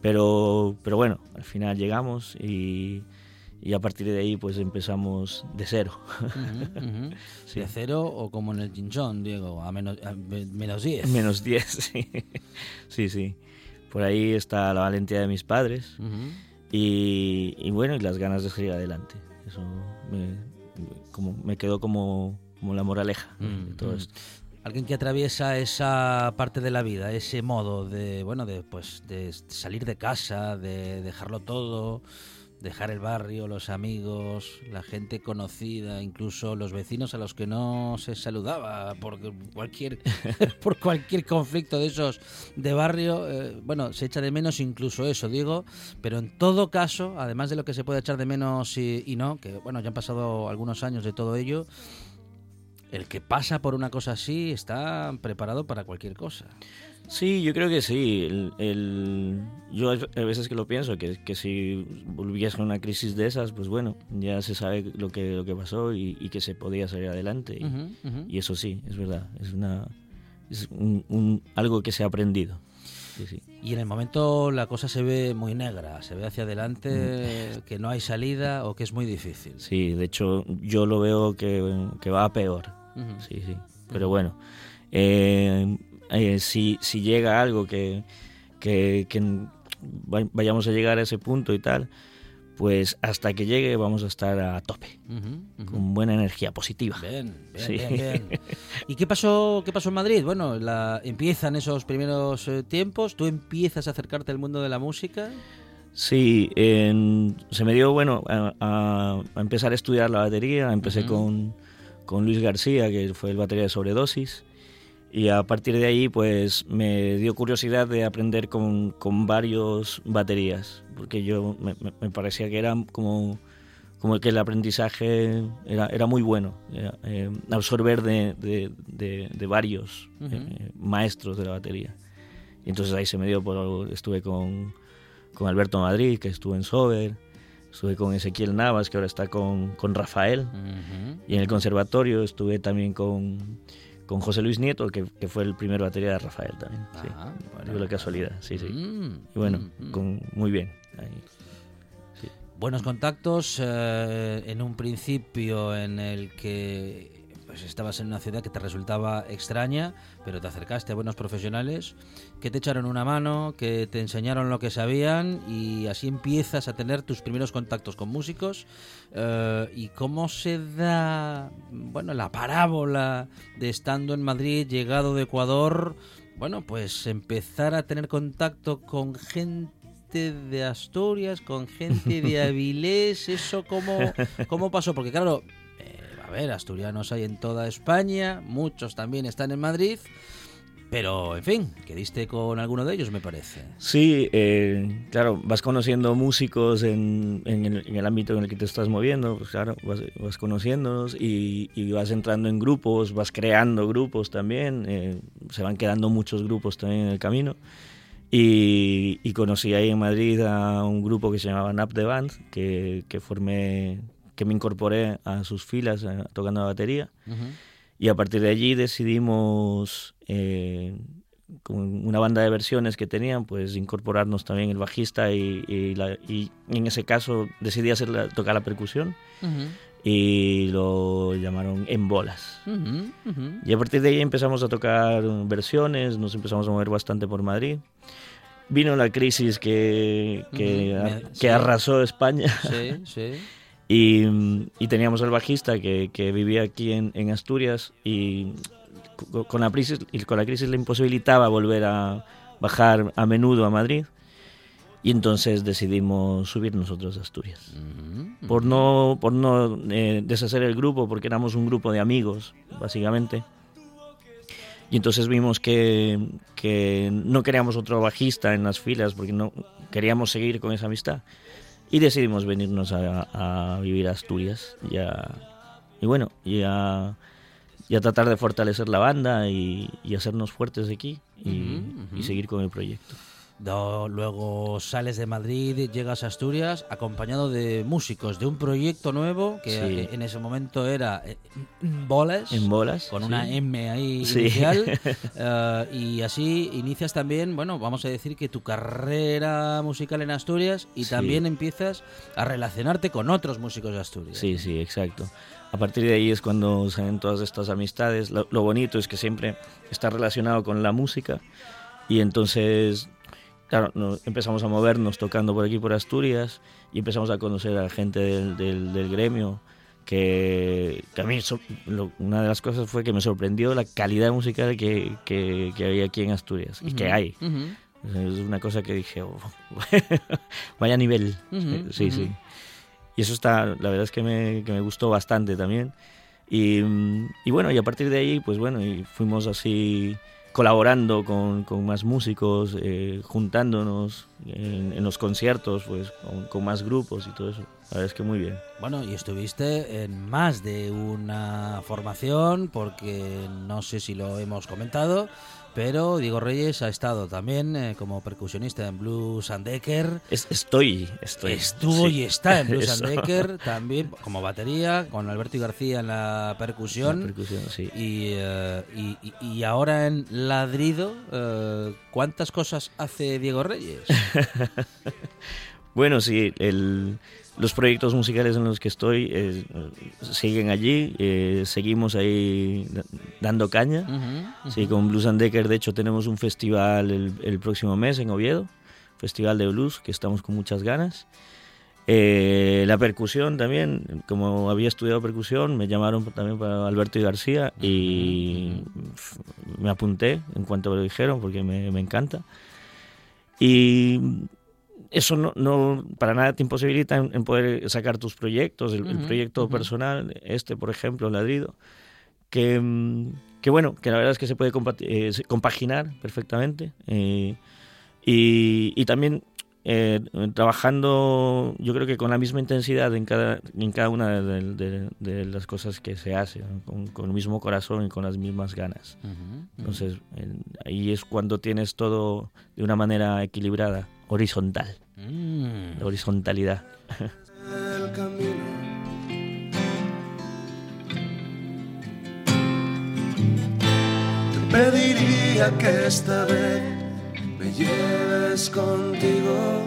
Pero, pero bueno, al final llegamos y y a partir de ahí pues empezamos de cero. Uh -huh, uh -huh. sí. ¿De cero o como en el Chinchón, Diego? A menos, a menos 10. Menos 10, sí. sí, sí. Por ahí está la valentía de mis padres uh -huh. y, y, bueno, y las ganas de seguir adelante. Eso me, como, me quedó como, como la moraleja de todo esto. Alguien que atraviesa esa parte de la vida, ese modo de, bueno, de, pues, de salir de casa, de dejarlo todo, dejar el barrio, los amigos, la gente conocida, incluso los vecinos a los que no se saludaba por cualquier por cualquier conflicto de esos de barrio, eh, bueno, se echa de menos incluso eso, digo, pero en todo caso, además de lo que se puede echar de menos y, y no, que bueno, ya han pasado algunos años de todo ello, el que pasa por una cosa así está preparado para cualquier cosa. Sí, yo creo que sí. El, yo a veces que lo pienso, que, que si volviese una crisis de esas, pues bueno, ya se sabe lo que, lo que pasó y, que se podía salir adelante. Y, eso sí, es verdad. Es, una, es un, algo que se ha aprendido. Y en el momento la cosa se ve muy negra, se ve hacia adelante, mm. que no hay salida o que es muy difícil. Sí, de hecho yo lo veo que, que va a peor. Sí, sí. Pero bueno, eh, eh, si, si llega algo que, que, vayamos a llegar a ese punto y tal, pues hasta que llegue vamos a estar a tope, con buena energía positiva. Bien, bien, bien, ¿Y qué pasó, qué pasó en Madrid? Bueno, la, empiezan esos primeros eh, tiempos, tú empiezas a acercarte al mundo de la música. Sí, se me dio, bueno, a, empezar a estudiar la batería, empecé con, con Luis García, que fue el batería de Sobredosis. Y a partir de ahí, pues me dio curiosidad de aprender con, con varios baterías, porque yo me, me, parecía que era como, como que el aprendizaje era, era muy bueno, eh, absorber de, de, de, varios eh, maestros de la batería. Y entonces ahí se me dio, por, estuve con, con Alberto Madrid, que estuvo en Sober, estuve con Ezequiel Navas, que ahora está con, con Rafael, y en el conservatorio estuve también con con José Luis Nieto, que, fue el primer batería de Rafael también. sí. Ah, la casualidad, sí, sí. Mm, y bueno, mm, mm. con, muy bien. Buenos contactos eh, en un principio en el que pues estabas en una ciudad que te resultaba extraña, pero te acercaste a buenos profesionales que te echaron una mano, que te enseñaron lo que sabían y así empiezas a tener tus primeros contactos con músicos. Eh, ¿Y cómo se da, bueno, la parábola de estando en Madrid, llegado de Ecuador, bueno, pues empezar a tener contacto con gente de Asturias, con gente de Avilés, eso cómo, cómo pasó, porque claro, a ver, asturianos hay en toda España, muchos también están en Madrid. Pero, en fin, que diste con alguno de ellos, me parece. Sí, eh, claro, vas conociendo músicos en, el, ámbito en el que te estás moviendo, pues claro, vas, vas conociéndonos y, vas entrando en grupos, vas creando grupos también, eh, se van quedando muchos grupos también en el camino. Y, conocí ahí en Madrid a un grupo que se llamaba Nap the Band, que, que formé que me incorporé a sus filas eh, tocando la batería. Y a partir de allí decidimos, eh, con una banda de versiones que tenían, pues incorporarnos también el bajista y, y, en ese caso decidí hacer tocar la percusión. Y lo llamaron En Bolas. Y a partir de ahí empezamos a tocar versiones, nos empezamos a mover bastante por Madrid vino la crisis que, que, arrasó España. Sí, sí. Y, teníamos al bajista que, que vivía aquí en, en, Asturias y con la, crisis, y con la crisis le imposibilitaba volver a bajar a menudo a Madrid. Y entonces decidimos subir nosotros a Asturias. Por no, por no eh, deshacer el grupo, porque éramos un grupo de amigos, básicamente. Y entonces vimos que, que no queríamos otro bajista en las filas, porque no queríamos seguir con esa amistad y decidimos venirnos a, vivir a Asturias. Y bueno, y a, tratar de fortalecer la banda y, hacernos fuertes aquí y seguir con el proyecto luego sales de Madrid, llegas a Asturias acompañado de músicos de un proyecto nuevo que en ese momento era eh, Bolas, en bolas con una M ahí inicial. Eh, y así inicias también, bueno, vamos a decir que tu carrera musical en Asturias y también empiezas a relacionarte con otros músicos de Asturias. Sí, sí, exacto. A partir de ahí es cuando salen todas estas amistades. Lo, lo bonito es que siempre está relacionado con la música y entonces claro, empezamos a movernos tocando por aquí, por Asturias, y empezamos a conocer a gente del, del, gremio, que, a mí una de las cosas fue que me sorprendió la calidad musical que, que, había aquí en Asturias, y que hay. Es una cosa que dije, oh, vaya nivel. sí, sí. Y eso está, la verdad es que me, que me gustó bastante también. Y, y, bueno, y a partir de ahí, pues bueno, y fuimos así colaborando con, con más músicos, eh, juntándonos en, los conciertos, pues con, más grupos y todo eso. la verdad es que muy bien. Bueno, y estuviste en más de una formación, porque no sé si lo hemos comentado, pero Diego Reyes ha estado también eh, como percusionista en Blues and Decker. estoy, estoy. Estuvo y está en Blues and Decker también como batería, con Alberto y García en la percusión. percusión sí. Eh, y, y, ahora en Ladrido, eh, ¿cuántas cosas hace Diego Reyes? bueno, sí, el los proyectos musicales en los que estoy eh, siguen allí, eh, seguimos ahí dando caña. Sí, con Blues and Decker, de hecho, tenemos un festival el, próximo mes en Oviedo, Festival de Blues, que estamos con muchas ganas. Eh, la percusión también, como había estudiado percusión, me llamaron también para Alberto y García y me apunté en cuanto me lo dijeron porque me, me encanta. Y eso no, no, para nada te imposibilita en, poder sacar tus proyectos, el, proyecto personal, este por ejemplo, Ladrido, que, mm, que, bueno, que la verdad es que se puede eh, compaginar perfectamente eh, y, y, también eh, trabajando yo creo que con la misma intensidad en cada, en cada una de, de, las cosas que se hace, con, con, el mismo corazón y con las mismas ganas. Entonces ahí es cuando tienes todo de una manera equilibrada horizontal. Mm. horizontalidad. El camino. Te pediría que esta vez lleves contigo.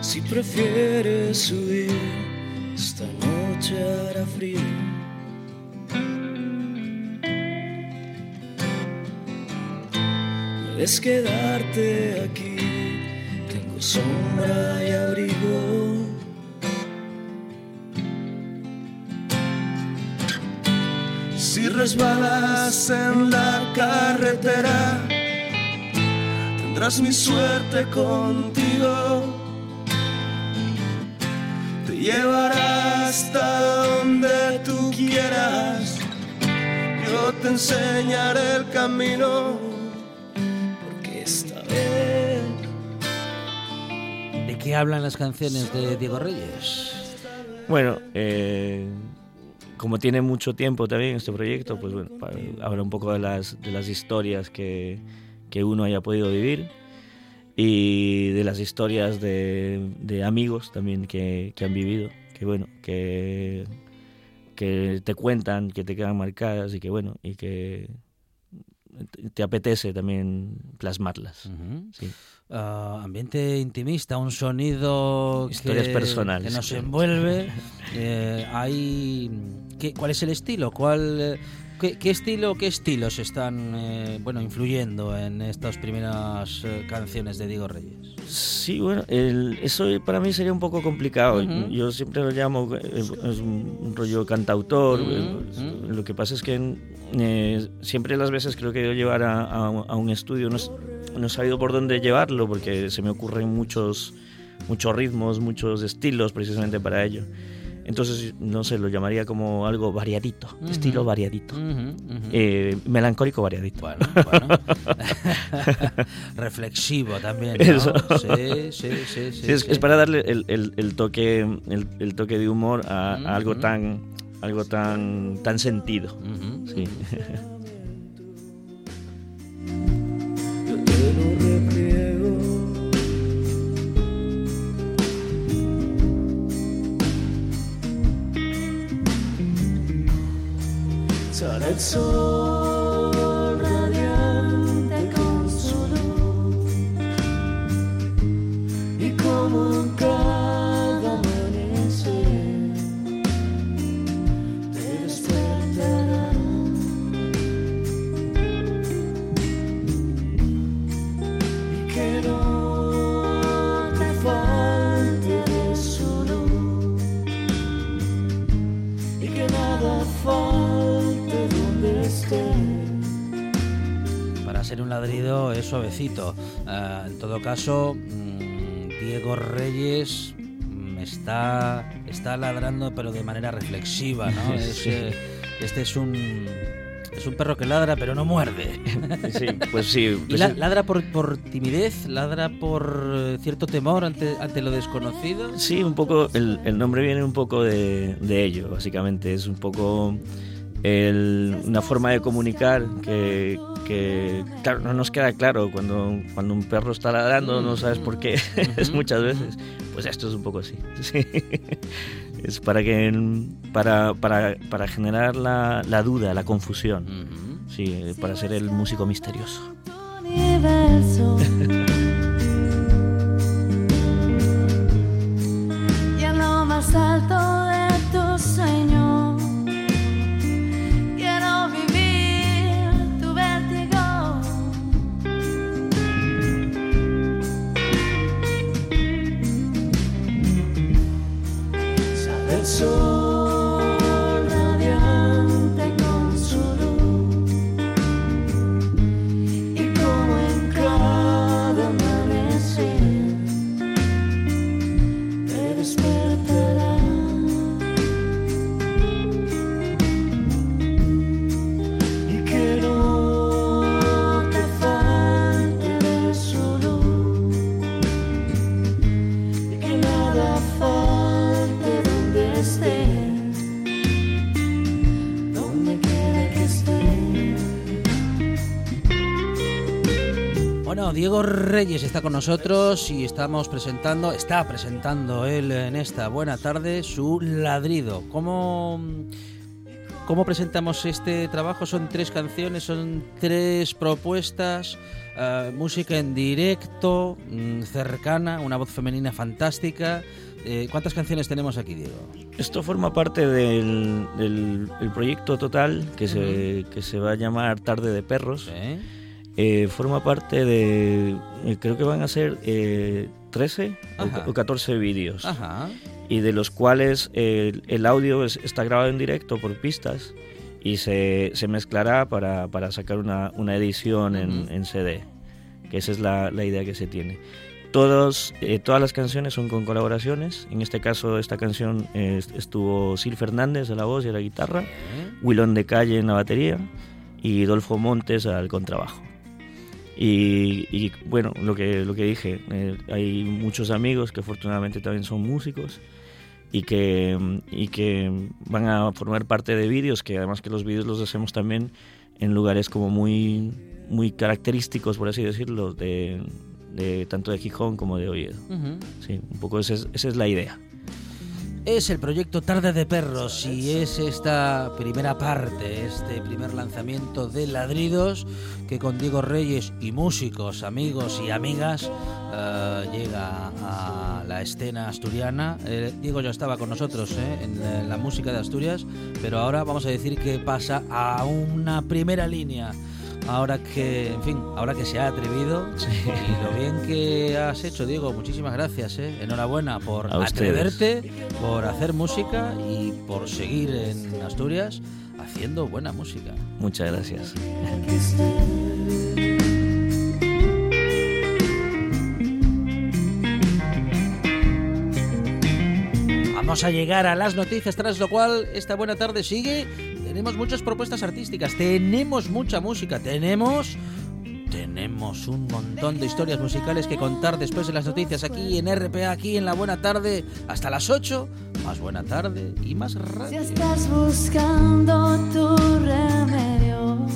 Si prefieres huir, esta noche hará frío. Puedes quedarte aquí, tengo sombra y abrigo. Si resbalas en la carretera, tendrás mi suerte contigo. Te llevará hasta donde tú quieras. Yo te enseñaré el camino ¿De qué hablan las canciones de Diego Reyes? Bueno, eh, como tiene mucho tiempo también este proyecto, pues bueno, habla un poco de las, de las historias que, que uno haya podido vivir y de las historias de, de amigos también que, que, han vivido, que bueno, que, que te cuentan, que te quedan marcadas y que bueno, y que te apetece también plasmarlas. Ah, ambiente intimista, un sonido Historias que, personales, que nos envuelve. Eh, hay, ¿qué, ¿Cuál es el estilo? ¿Cuál, qué, qué estilo, qué estilos están eh, bueno, influyendo en estas primeras eh, canciones de Diego Reyes? Sí, bueno, eso para mí sería un poco complicado. Yo siempre lo llamo es un rollo cantautor. Lo que pasa es que siempre las veces que lo he querido llevar a, a un estudio no, no he sabido por dónde llevarlo porque se me ocurren muchos, muchos ritmos, muchos estilos precisamente para ello. Entonces, no sé, lo llamaría como algo variadito, estilo variadito. Eh, melancólico variadito. Bueno, bueno. Reflexivo también. ¿no? Sí, sí, sí, sí, es, para darle el, el, toque, el, toque de humor a, algo tan algo tan tan sentido. Sí. El sol radiante con su luz y como en cada amanecer te despertará. Y que no te falte su luz y que nada falte ser un ladrido es suavecito. Ah, en todo caso, mm, Diego Reyes mm, está, está ladrando, pero de manera reflexiva. ¿no? Sí. eh, este es un, Es un perro que ladra pero no muerde. Sí, pues sí. ¿Y ladra por, por, timidez? ¿Ladra por eh, cierto temor ante, ante lo desconocido? Sí, un poco, el, el nombre viene un poco de, de ello, básicamente. Es un poco una forma de comunicar que, que, claro, no nos queda claro cuando, cuando un perro está ladrando, no sabes por qué, es muchas veces. Pues esto es un poco así. Es para, que, para, para, para generar la, la, duda, la confusión. Sí, para ser el músico misterioso. Diego Reyes está con nosotros y estamos presentando, está presentando él en esta buena tarde su ladrido. ¿Cómo, cómo presentamos este trabajo? Son tres canciones, son tres propuestas, eh, música en directo, mm, cercana, una voz femenina fantástica. Eh, ¿Cuántas canciones tenemos aquí, Diego? Esto forma parte del, del proyecto total que, se, que se va a llamar Tarde de Perros. Eh, forma parte de, eh, creo que van a ser 13 eh, o, 14 vídeos. Y de los cuales el audio está grabado en directo por pistas y se, se mezclará para, para, sacar una, una edición en, en, CD, que esa es la, la idea que se tiene. Todos, todas las canciones son con colaboraciones. En este caso, esta canción estuvo Sil Fernández a la voz y a la guitarra, Willón de Calle en la batería y Dolfo Montes al contrabajo. Y, bueno, lo que, lo que dije, eh, hay muchos amigos que afortunadamente también son músicos y que, y que van a formar parte de vídeos, que además que los vídeos los hacemos también en lugares como muy, muy característicos, por así decirlo, de, de tanto de Gijón como de Oviedo. Sí, un poco esa es, esa es la idea es el proyecto Tarde de Perros y es esta primera parte, este primer lanzamiento de ladridos que con Diego Reyes y músicos, amigos y amigas eh, llega a la escena asturiana. Eh, Diego ya estaba con nosotros eh, en la música de Asturias, pero ahora vamos a decir que pasa a una primera línea ahora que, en fin, ahora que se ha atrevido y lo bien que has hecho, Diego, muchísimas gracias, ¿eh? enhorabuena por atreverte, por hacer música y por seguir en Asturias haciendo buena música. Muchas gracias. Vamos a llegar a las noticias, tras lo cual esta buena tarde sigue tenemos muchas propuestas artísticas, tenemos mucha música, tenemos tenemos un montón de historias musicales que contar después de las noticias aquí en RPA, aquí en la Buena Tarde, hasta las 8, más Buena Tarde y más radio. Si estás buscando tu remedio,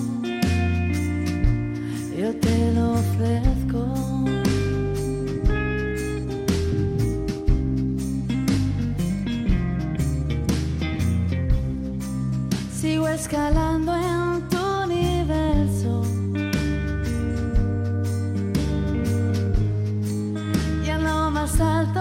yo te lo ofrezco. Escalando en tu universo. Y en lo más alto